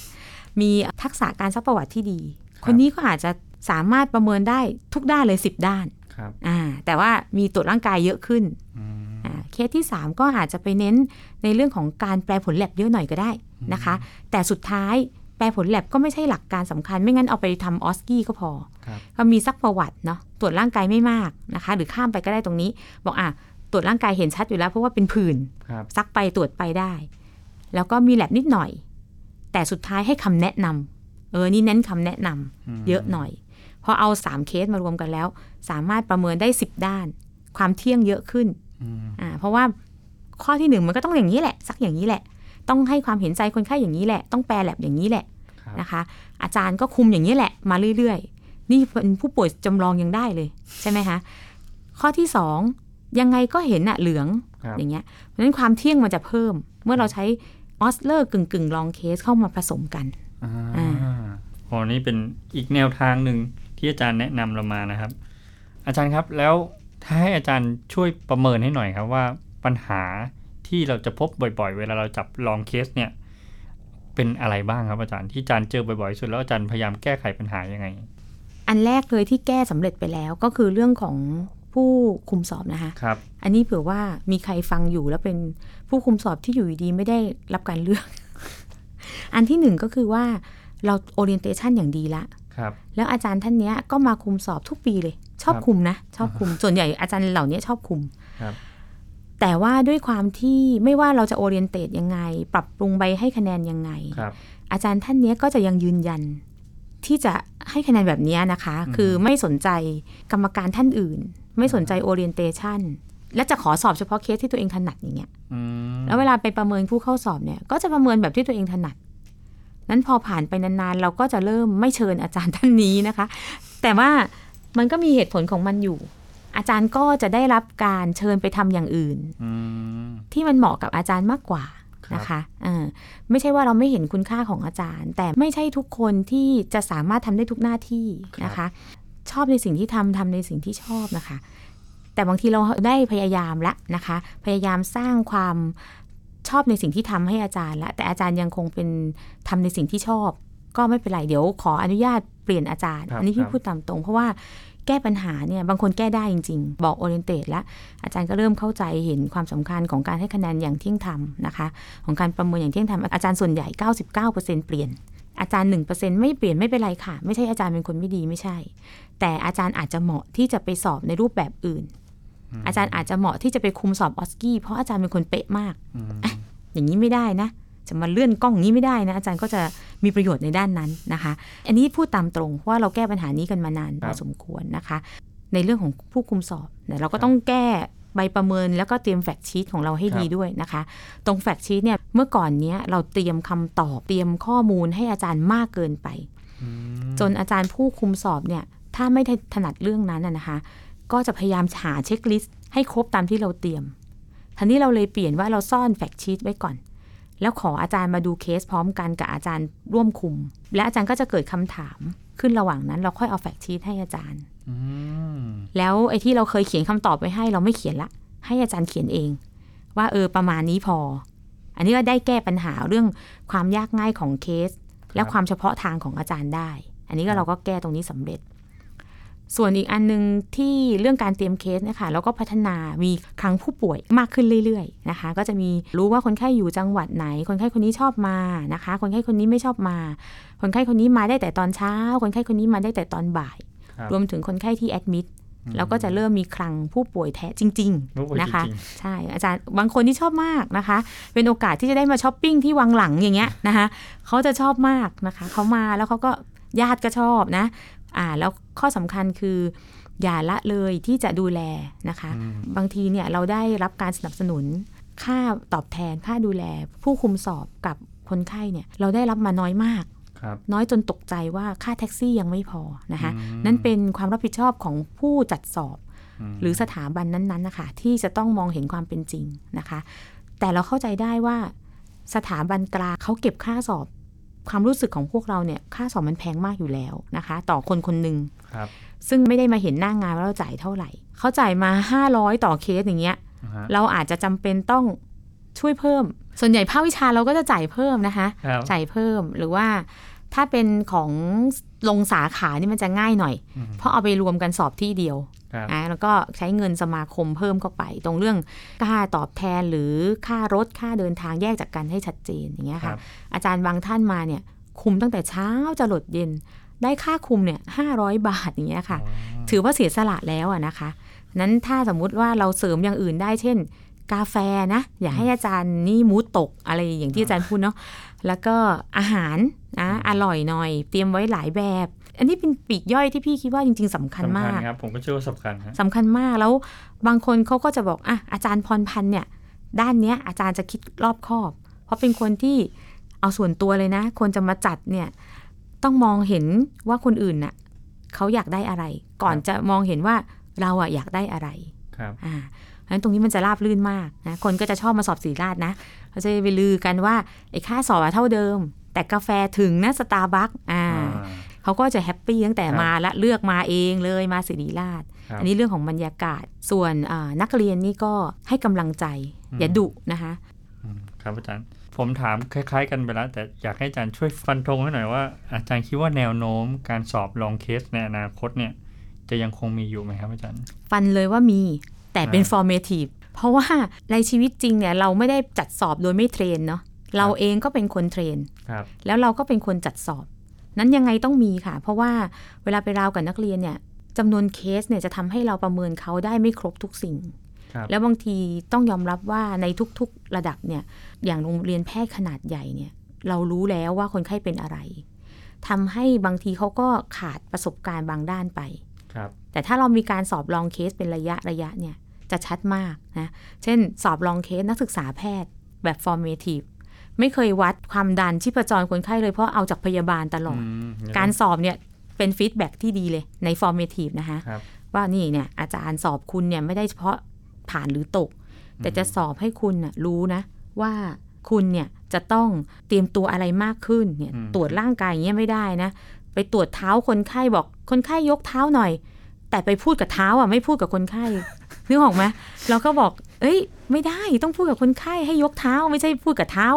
S3: มีทักษะการซักประวัติที่ดี คนนี้ก็อาจจะสามารถประเมินได้ทุกด้านเลย 10 ด้าน
S2: ครับ
S3: อ่าแต่ว่ามีตรวจร่างกายเยอะขึ้น
S2: อืม
S3: อ่าเคสที่ 3 ก็อาจจะไปเน้นในเรื่องของการแปลผลแลบเยอะหน่อยก็ได้นะคะ แต่สุดท้ายแปลผลแลบก็ไม่ใช่หลักการสำคัญ ไม่งั้นเอาไปทำออสกี้ก็พอ
S2: ครับ
S3: ก็มีซักประวัติเนาะตรวจร่างกายไม่มากนะคะ หรือข้ามไปก็ได้ตรงนี้ บอกอะตรวจร่างกายเห็นชัดอยู่แล้ว เพราะว่าเป็นผื่น
S2: ครับ
S3: ซักไปตรวจไปได้ แล้วก็มีแลบนิดหน่อย แต่สุดท้ายให้คำแนะนำเออนี่เน้นคำแนะนำ
S2: ม
S3: เยอะหน่อย พอเอา 3 เคสมารวมกันแล้ว สามารถประเมินได้ 10 ด้าน ความเที่ยงเยอะขึ้น
S2: อืม
S3: อ่าเพราะว่าข้อที่หนึ่งมันก็ต้องอย่างนี้แหละซักอย่างนี้แหละ ต้องให้ความเห็นใจคนไข้อย่างนี้แหละ ต้องแปลแลบอย่างนี้แหละ
S2: ครับ
S3: นะคะ อาจารย์ก็คุมอย่างนี้แหละ มาเรื่อยๆ นี่เป็นผู้ป่วยจำลองยังได้เลยใช่ไหมคะข้อที่สองยังไงก็เห็นอะเหลือง
S2: ครับ
S3: อย่างเงี้ยเพราะฉะนั้นความเที่ยงมันจะเพิ่ม เมื่อเราใช้ออสเลอร์กึ่งกึ่งลองเคสเข้ามาผสมกัน
S2: อ่า
S3: อ่า
S2: โอ้นี่เป็นอีกแนวทางหนึ่ง ที่อาจารย์แนะนำเรามานะครับ อาจารย์ครับแล้วถ้าให้อาจารย์ช่วยประเมินให้หน่อยครับว่าปัญหาที่เราจะพบบ่อย ๆ เวลาเราจับลองเคสเนี่ยเป็นอะไรบ้างครับอาจารย์ที่อาจารย์เจอบ่อยๆที่สุดแล้วอาจารย์พยายามแก้ไขปัญหายังไง
S3: อันแรกเลยที่แก้สำเร็จไปแล้วก็คือเรื่องของผู้คุมสอบนะคะ
S2: ครับ
S3: อันนี้เผื่อว่ามีใครฟังอยู่แล้วเป็นผู้คุมสอบที่อยู่ดีๆไม่ได้รับการเลือก อันที่หนึ่งก็คือว่าเรา orientation อย่างดีละ
S2: ครับ
S3: แล้วอาจารย์ท่านเนี้ยก็มาคุมสอบทุกปีเลย ชอบ
S2: ครับ
S3: คุมนะ ชอบคุมส่วนใหญ่อาจารย์เหล่านี้ชอบคุม
S2: ครับ
S3: แต่ว่าด้วยความที่ไม่ว่าเราจะ orientate ยังไง ปรับปรุงใบให้คะแนนยังไง
S2: ครับ
S3: อาจารย์ท่านเนี้ยก็จะยังยืนยัน ที่จะให้คะแนนแบบเนี้ยนะคะ
S2: อืม
S3: คือไม่สนใจกรรมการท่านอื่น ไม่สนใจ orientation และจะขอสอบเฉพาะเคสที่ตัวเองถนัดอย่างเงี้ย
S2: อืม
S3: แล้วเวลาไปประเมินผู้เข้าสอบเนี่ย ก็จะประเมินแบบที่ตัวเองถนัด นั้นพอผ่านไปนานๆ เราก็จะเริ่มไม่เชิญอาจารย์ท่านนี้นะคะ แต่ว่ามันก็มีเหตุผลของมันอยู่ อาจารย์ก็จะได้รับการเชิญไปทำอย่างอื่น
S2: อืม
S3: ที่มันเหมาะกับอาจารย์มากกว่า
S2: ครับ
S3: นะคะเออไม่ใช่ว่าเราไม่เห็นคุณค่าของอาจารย์ แต่ไม่ใช่ทุกคนที่จะสามารถทำได้ทุกหน้าที่นะคะ ชอบในสิ่งที่ทำทำในสิ่งที่ชอบนะคะแต่บางทีเราได้พยายามละนะคะ พยายามสร้างความ ชอบในสิ่งที่ทำให้อาจารย์ละแต่อาจารย์ยังคงเป็นทำในสิ่งที่ชอบ ก็ไม่เป็นไรเดี๋ยวขออนุญาตเปลี่ยนอาจารย์
S2: ครับ
S3: อันนี้
S2: ค
S3: พี่
S2: รับ
S3: พูดตามตรง เพราะว่าแก้ปัญหาเนี่ยบางคนแก้ได้จริง ๆ บอกโอเรนเต e แล้ว อาจารย์ก็เริ่มเข้าใจเห็นความสำคัญของการให้คะแนนอย่างเที่ยงธรรมนะคะ ของการประเมินอย่างเที่ยงธรรมอาจารย์ส่วนใหญ่ 99%เปลี่ยนอาจารย์ 1%ไม่เปลี่ยนไม่เป็นไรค่ะ ไม่ใช่อาจารย์เป็นคนไม่ดีไม่ใช่ แต่อาจารย์อาจจะเหมาะที่จะไปสอบในรูปแบบอื่น อาจารย์อาจจะเหมาะที่จะไปคุมสอบออสกี้เพราะอาจารย์เป็นคนเป๊ะมาก
S2: อืม
S3: อย่างนี้ไม่ได้นะ จะมาเลื่อนกล้องอย่างนี้ไม่ได้นะ อาจารย์ก็จะมีประโยชน์ในด้านนั้นนะคะ อันนี้พูดตามตรงเพราะว่าเราแก้ปัญหานี้กันมานานพอสมควรนะคะ ในเรื่องของผู้คุมสอบเนี่ยเราก็ต้องแก้ใบประเมินแล้วก็เตรียมแฟกชีตของเราให้ดีด้วยนะคะ ตรงแฟกชีตเนี่ยเมื่อก่อนเนี้ยเราเตรียมคำตอบเตรียมข้อมูลให้อาจารย์มากเกินไป
S2: อืม
S3: จนอาจารย์ผู้คุมสอบเนี่ยถ้าไม่ได้ถนัดเรื่องนั้นนะนะคะ ก็จะพยายามหา checklist ให้ครบตามที่เราเตรียม ทีนี้เราเลยเปลี่ยนว่าเราซ่อน fact sheet ไว้ก่อน แล้วขออาจารย์มาดูเคสพร้อมกันกับอาจารย์ร่วมคุม และอาจารย์ก็จะเกิดคำถามขึ้นระหว่างนั้น เราค่อยเอา fact sheet ให้อาจารย์
S2: อืม
S3: แล้วไอ้ที่เราเคยเขียนคำตอบไว้ให้เราไม่เขียนละ ให้อาจารย์เขียนเอง ว่าเออประมาณนี้พอ อันนี้ก็ได้แก้ปัญหาเรื่องความยากง่ายของเคส และความเฉพาะทางของอาจารย์ได้ อันนี้ก็เราก็แก้ตรงนี้สำเร็จ ส่วนอีกอันหนึงที่เรื่องการเตรียมเคสเนะคะเราก็พัฒนามีครั้งผู้ป่วยมากขึ้นเรื่อยๆนะคะ ก็จะมีรู้ว่าคนไข้อยู่จังหวัดไหน คนไข้คนนี้ชอบมานะคะ คนไข้คนนี้ไม่ชอบมา คนไข้คนนี้มาได้แต่ตอนเช้า คนไข้คนนี้มาได้แต่ตอนบ่าย
S2: ครับ
S3: รวมถึงคนไข้ที่แอดมิดแล้วก็จะเริ่มมีคลังผู้ป่วยแท้จริง
S2: ผู้ป่วย
S3: ๆนะคะ
S2: จริง
S3: ใช่อาจารย์บางคนที่ชอบมากนะคะ เป็นโอกาสที่จะได้มาช้อปปิ้งที่วังหลังอย่างเงี้ยนะคะเขาจะชอบมากนะคะเขามาแล้วเขาก็ญาติก็ชอบนะ อ่าแล้วข้อสำคัญคืออย่าละเลยที่จะดูแลนะคะ
S2: อืม
S3: บางทีเนี่ยเราได้รับการสนับสนุน ค่าตอบแทนค่าดูแล ผู้คุมสอบกับคนไข้เนี่ยเราได้รับมาน้อยมาก
S2: ครับ
S3: น้อยจนตกใจว่าค่าแท็กซี่ยังไม่พอนะคะ
S2: อืม
S3: นั่นเป็นความรับผิดชอบของผู้จัดสอบ
S2: ม
S3: หรือสถาบันนั้นๆนะคะที่จะต้องมองเห็นความเป็นจริงนะคะ แต่เราเข้าใจได้ว่าสถาบันกลางเขาเก็บค่าสอบ ความรู้สึกของพวกเราเนี่ยค่าสอบมันแพงมากอยู่แล้วนะคะ ต่อคนคนหนึ่ง
S2: ครับ
S3: ซึ่งไม่ได้มาเห็นหน้างงานว่าเราจ่ายเท่าไหร่ เขาจ่ายมา 500 ต่อเคสอย่างเงี้ย
S2: อ่าฮะ
S3: เราอาจจะจำเป็นต้องช่วยเพิ่ม ส่วนใหญ่ภาควิชาเราก็จะจ่ายเพิ่มนะคะ
S2: ครับ
S3: จ่ายเพิ่มหรือว่าถ้าเป็นของลงสาขานี่มันจะง่ายหน่อย
S2: อืม
S3: เพราะเอาไปรวมกันสอบที่เดียว
S2: ครับ
S3: อะแล้วก็ใช้เงินสมาคมเพิ่มเข้าไป ตรงเรื่องค่าตอบแทนหรือค่ารถค่าเดินทางแยกจากกันให้ชัดเจนอย่างเงี้ย
S2: ค
S3: ค่ะ
S2: รับ
S3: อาจารย์บางท่านมาเนี่ยคุมตั้งแต่เช้าจะหลดเย็นได้ค่าคุมเนี่ยห้าร้อยบาทอย่างเงี้ยค่ะ
S2: อ๋อ
S3: ถือว่าเสียสละแล้วอะนะคะ นั้นถ้าสมมุติว่าเราเสริมอย่างอื่นได้เช่น กาแฟนะ อย่าให้อาจารย์นี่มูดตกอะไรอย่างที่อาจารย์พูดเนาะแล้วก็อาหารนะอร่อยหน่อย เตรียมไว้หลายแบบ อันนี้เป็นปีกย่อยที่พี่คิดว่าจริง ๆสำคัญ
S2: สำ
S3: มา
S2: คัญ
S3: ก
S2: ครับผมก็เชื่อว่าสำคัญฮะ
S3: สำคัญมากแล้วบางคนเขาก็จะบอกอะอาจารย์พรพันธ์เนี่ย ด้านเนี้ยอาจารย์จะคิดรอบคอบ เพราะเป็นคนที่เอาส่วนตัวเลยนะ คนจะมาจัดเนี่ยต้องมองเห็นว่าคนอื่นน่ะเขาอยากได้อะไร ก่อนจะมองเห็นว่าเราอะอยากได้อะไร
S2: ครับ
S3: อ่าเพราะฉะนั้นตรงนี้มันจะราบลื่นมากนะคนก็จะชอบมาสอบสีราดนะเขาจะไปลือกันว่าไอ้ค่าสอบอะเท่าเดิม แต่กาแฟถึงนะสตาร์บัคอ่า
S2: อ่า
S3: เขาก็จะแฮปปี้ตั้งแต่
S2: ครับ
S3: มาละเลือกมาเองเลยมาศิริราช
S2: ครับ
S3: อันนี้เรื่องของบรรยากาศ ส่วนอ่านักเรียนนี่ก็ให้กำลังใจ
S2: อืม
S3: อย่าดุนะคะ
S2: อืมครับอาจารย์ผมถามคล้าย ๆ กันไปแล้ว แต่อยากให้อาจารย์ช่วยฟันธงให้หน่อยว่า อาจารย์คิดว่าแนวโน้มการสอบ long case ในอนาคตเนี่ย จะยังคงมีอยู่ไหมครับอาจารย์
S3: ฟันเลยว่ามีแต่เป็น
S2: อ่า
S3: formative เพราะว่าในชีวิตจริงเนี่ยเราไม่ได้จัดสอบโดยไม่เทรนเนาะเราเองก็เป็นคนเทรน
S2: ครับ
S3: แล้วเราก็เป็นคนจัดสอบ นั้นยังไงต้องมีค่ะ เพราะว่าเวลาไปราวกับนักเรียนเนี่ยจำนวนเคสเนี่ยจะทำให้เราประเมินเขาได้ไม่ครบทุกสิ่ง
S2: ครับ
S3: แล้วบางทีต้องยอมรับว่าในทุกๆระดับเนี่ยอย่างโรงเรียนแพทย์ขนาดใหญ่เนี่ยเรารู้แล้วว่าคนไข้เป็นอะไรทำให้บางทีเขาก็ขาดประสบการณ์บางด้านไป
S2: ครับ
S3: แต่ถ้าเรามีการสอบ long case เป็นระยะระยะเนี่ยจะชัดมากนะเช่นสอบ long case นักศึกษาแพทย์แบบ formative ไม่เคยวัดความดันชีพจรคนไข้เลยเพราะเอาจากพยาบาลตลอด
S2: อืม
S3: การสอบเนี่ยเป็น feedback ที่ดีเลยใน formative นะคะ
S2: ครับ
S3: ว่านี่เนี่ยอาจารย์สอบคุณเนี่ยไม่ได้เฉพาะผ่านหรือตก แต่จะสอบให้คุณน่ะรู้นะว่าคุณเนี่ยจะต้องเตรียมตัวอะไรมากขึ้นเนี่ย
S2: อืม
S3: ตรวจร่างกายอย่างเงี้ยไม่ได้นะ ไปตรวจเท้าคนไข้บอกคนไข้ยกเท้าหน่อย แต่ไปพูดกับเท้าอะไม่พูดกับคนไข้นึกออกไหมเราก็บอกเอ้ย ไม่ได้ต้องพูดกับคนไข้ให้ยกเท้าไม่ใช่พูดกับเท้า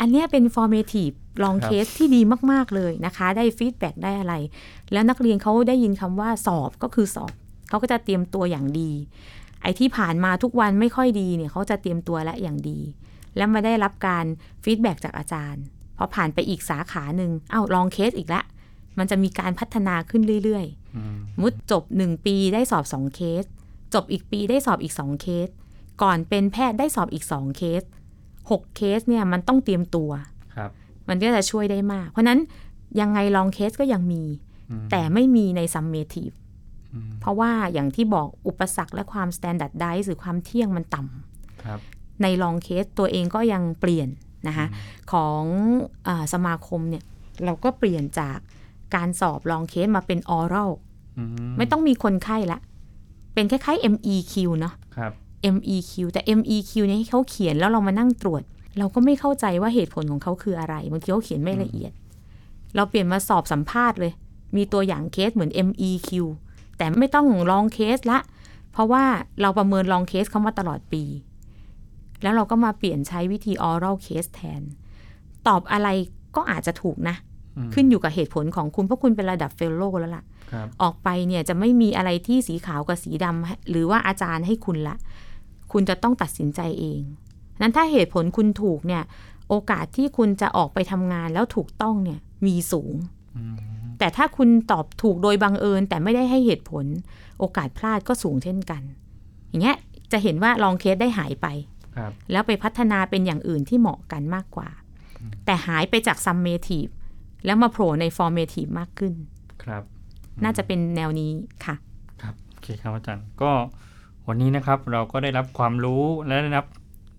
S3: อันเนี้ยเป็น formative ลอง
S2: ครับ
S3: เคสที่ดีมาก ๆ เลยนะคะ ได้ฟีดแบ็ได้อะไร แล้วนักเรียนเขาได้ยินคำว่าสอบก็คือสอบ เขาก็จะเตรียมตัวอย่างดี ไอ้ที่ผ่านมาทุกวันไม่ค่อยดีเนี่ยเขาจะเตรียมตัวและอย่างดี แล้วมาได้รับการ feedback จากอาจารย์ พอผ่านไปอีกสาขาหนึ่งอ้าว long case อีกละ มันจะมีการพัฒนาขึ้นเรื่อยๆ
S2: อืม
S3: สมมุติจบ 1 ปีได้สอบ 2 เคส จบอีกปีได้สอบอีก 2 เคส ก่อนเป็นแพทย์ได้สอบอีก 2 เคส 6 เคสเนี่ยมันต้องเตรียมตัว
S2: ครับ
S3: มันก็จะช่วยได้มาก เพราะฉะนั้นยังไง long case ก็ยังมี
S2: อืม
S3: แต่ไม่มีใน summative
S2: อืม
S3: เพราะว่าอย่างที่บอกอุปสรรคและความ standardize หรือความเที่ยงมันต่ำ
S2: ครับ
S3: ในลองเคสตัวเองก็ยังเปลี่ยนนะคะของอาสมาคมเนี่ยเราก็เปลี่ยนจากการสอบลองเคสมาเป็น oral
S2: อืม
S3: ไม่ต้องมีคนไข้ละ เป็นคล้ายๆ MEQ เนาะ
S2: ครับ
S3: MEQ แต่ MEQ เนี่ยให้เขาเขียนแล้วเรามานั่งตรวจ เราก็ไม่เข้าใจว่าเหตุผลของเขาคืออะไรบางทีเขาเขียนไม่ละเอียด เราเปลี่ยนมาสอบสัมภาษณ์เลย มีตัวอย่างเคสเหมือน MEQ แต่ไม่ต้อง long case ละ เพราะว่าเราประเมิน long case เขามาตลอดปี แล้วเราก็มาเปลี่ยนใช้วิธี oral case แทน ตอบอะไรก็อาจจะถูกนะ
S2: อืม
S3: ขึ้นอยู่กับเหตุผลของคุณเพราะคุณเป็นระดับ fellow แล้วล่ะ
S2: ครับ
S3: ออกไปเนี่ยจะไม่มีอะไรที่สีขาวกับสีดำให้หรือว่าอาจารย์ให้คุณละ คุณจะต้องตัดสินใจเอง นั้นถ้าเหตุผลคุณถูกเนี่ย โอกาสที่คุณจะออกไปทำงานแล้วถูกต้องเนี่ยมีสูง
S2: อืม
S3: แต่ถ้าคุณตอบถูกโดยบังเอิญ แต่ไม่ได้ให้เหตุผล โอกาสพลาดก็สูงเช่นกัน อย่างเงี้ยจะเห็นว่าลองเคสได้หายไป
S2: ครับ
S3: แล้วไปพัฒนาเป็นอย่างอื่นที่เหมาะกันมากกว่า แต่หายไปจาก summative แล้วมาโผล่ใน formative มากขึ้น
S2: ครับ
S3: น่าจะเป็นแนวนี้ค่ะ
S2: ครับ โอเคครับอาจารย์ ก็ วันนี้นะครับเราก็ได้รับความรู้และได้รับ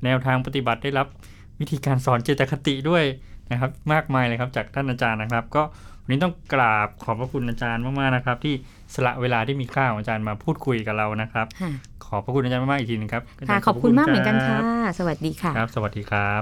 S2: แนวทางปฏิบัติได้รับวิธีการสอนเจตคติด้วยนะครับ มากมายเลยครับจากท่านอาจารย์นะครับ ก็วันนี้ต้องกราบขอบพระคุณอาจารย์มากๆนะครับ ที่สละเวลาที่มีค่าของอาจารย์มาพูดคุยกับเรานะครับ
S3: ค่ะ
S2: ขอบพระคุณอาจารย์มากๆอีกทีหนึงครับาจา
S3: ค่ะ
S2: รย์
S3: ขอบคุณมากเหมือนกัน
S2: รั
S3: ค่ะ
S2: บ
S3: สวัสดีค่ะ
S2: ครับ สวัสดีครับ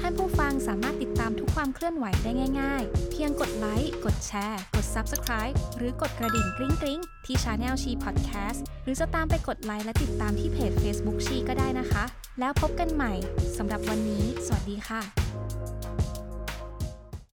S1: ท่านผู้ฟังสามารถติดตามทุกความเคลื่อนไหวได้ง่ายๆเพียงกดไลค์ กดแชร์ กด Subscribe หรือกดกระดิ่งกริ๊งกริ๊งที่ช anel ชีพอดแคสต์หรือจะตามไปกดไลค์และติดตามที่เพจ Facebook ชีก็ได้นะคะ แล้วพบกันใหม่สำหรับวันนี้ สวัสดีค่ะ